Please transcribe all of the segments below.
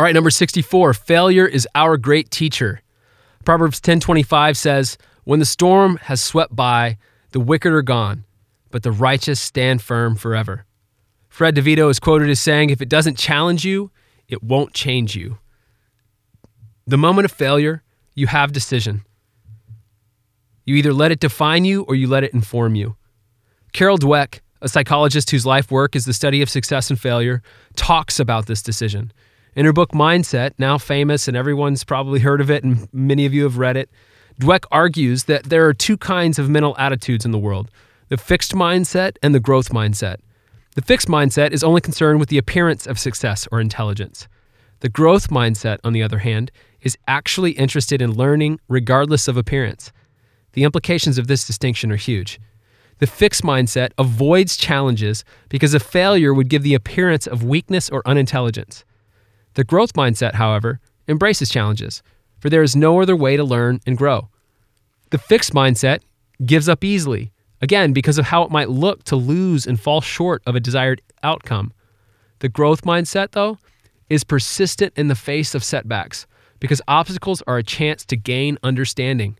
All right, number 64, failure is our great teacher. Proverbs 10:25 says, "When the storm has swept by, the wicked are gone, but the righteous stand firm forever." Fred DeVito is quoted as saying, "If it doesn't challenge you, it won't change you." The moment of failure, you have decision. You either let it define you or you let it inform you. Carol Dweck, a psychologist whose life work is the study of success and failure, talks about this decision. In her book Mindset, now famous and everyone's probably heard of it and many of you have read it, Dweck argues that there are two kinds of mental attitudes in the world the fixed mindset and the growth mindset. The fixed mindset is only concerned with the appearance of success or intelligence. The growth mindset, on the other hand, is actually interested in learning regardless of appearance. The implications of this distinction are huge. The fixed mindset avoids challenges because a failure would give the appearance of weakness or unintelligence. The growth mindset, however, embraces challenges, for there is no other way to learn and grow. The fixed mindset gives up easily, again, because of how it might look to lose and fall short of a desired outcome. The growth mindset, though, is persistent in the face of setbacks because obstacles are a chance to gain understanding.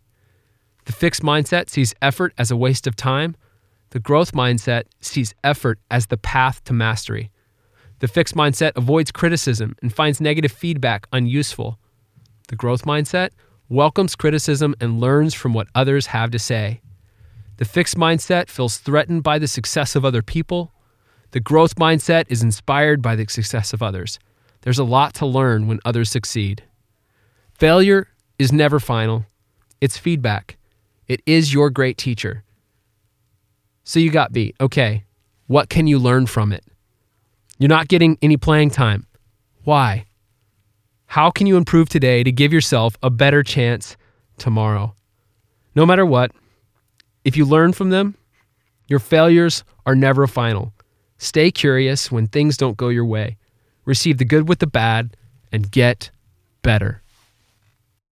The fixed mindset sees effort as a waste of time. The growth mindset sees effort as the path to mastery. The fixed mindset avoids criticism and finds negative feedback unuseful. The growth mindset welcomes criticism and learns from what others have to say. The fixed mindset feels threatened by the success of other people. The growth mindset is inspired by the success of others. There's a lot to learn when others succeed. Failure is never final, it's feedback. It is your great teacher. So you got beat. Okay, what can you learn from it? You're not getting any playing time. Why? How can you improve today to give yourself a better chance tomorrow? No matter what, if you learn from them, your failures are never final. Stay curious when things don't go your way. Receive the good with the bad and get better.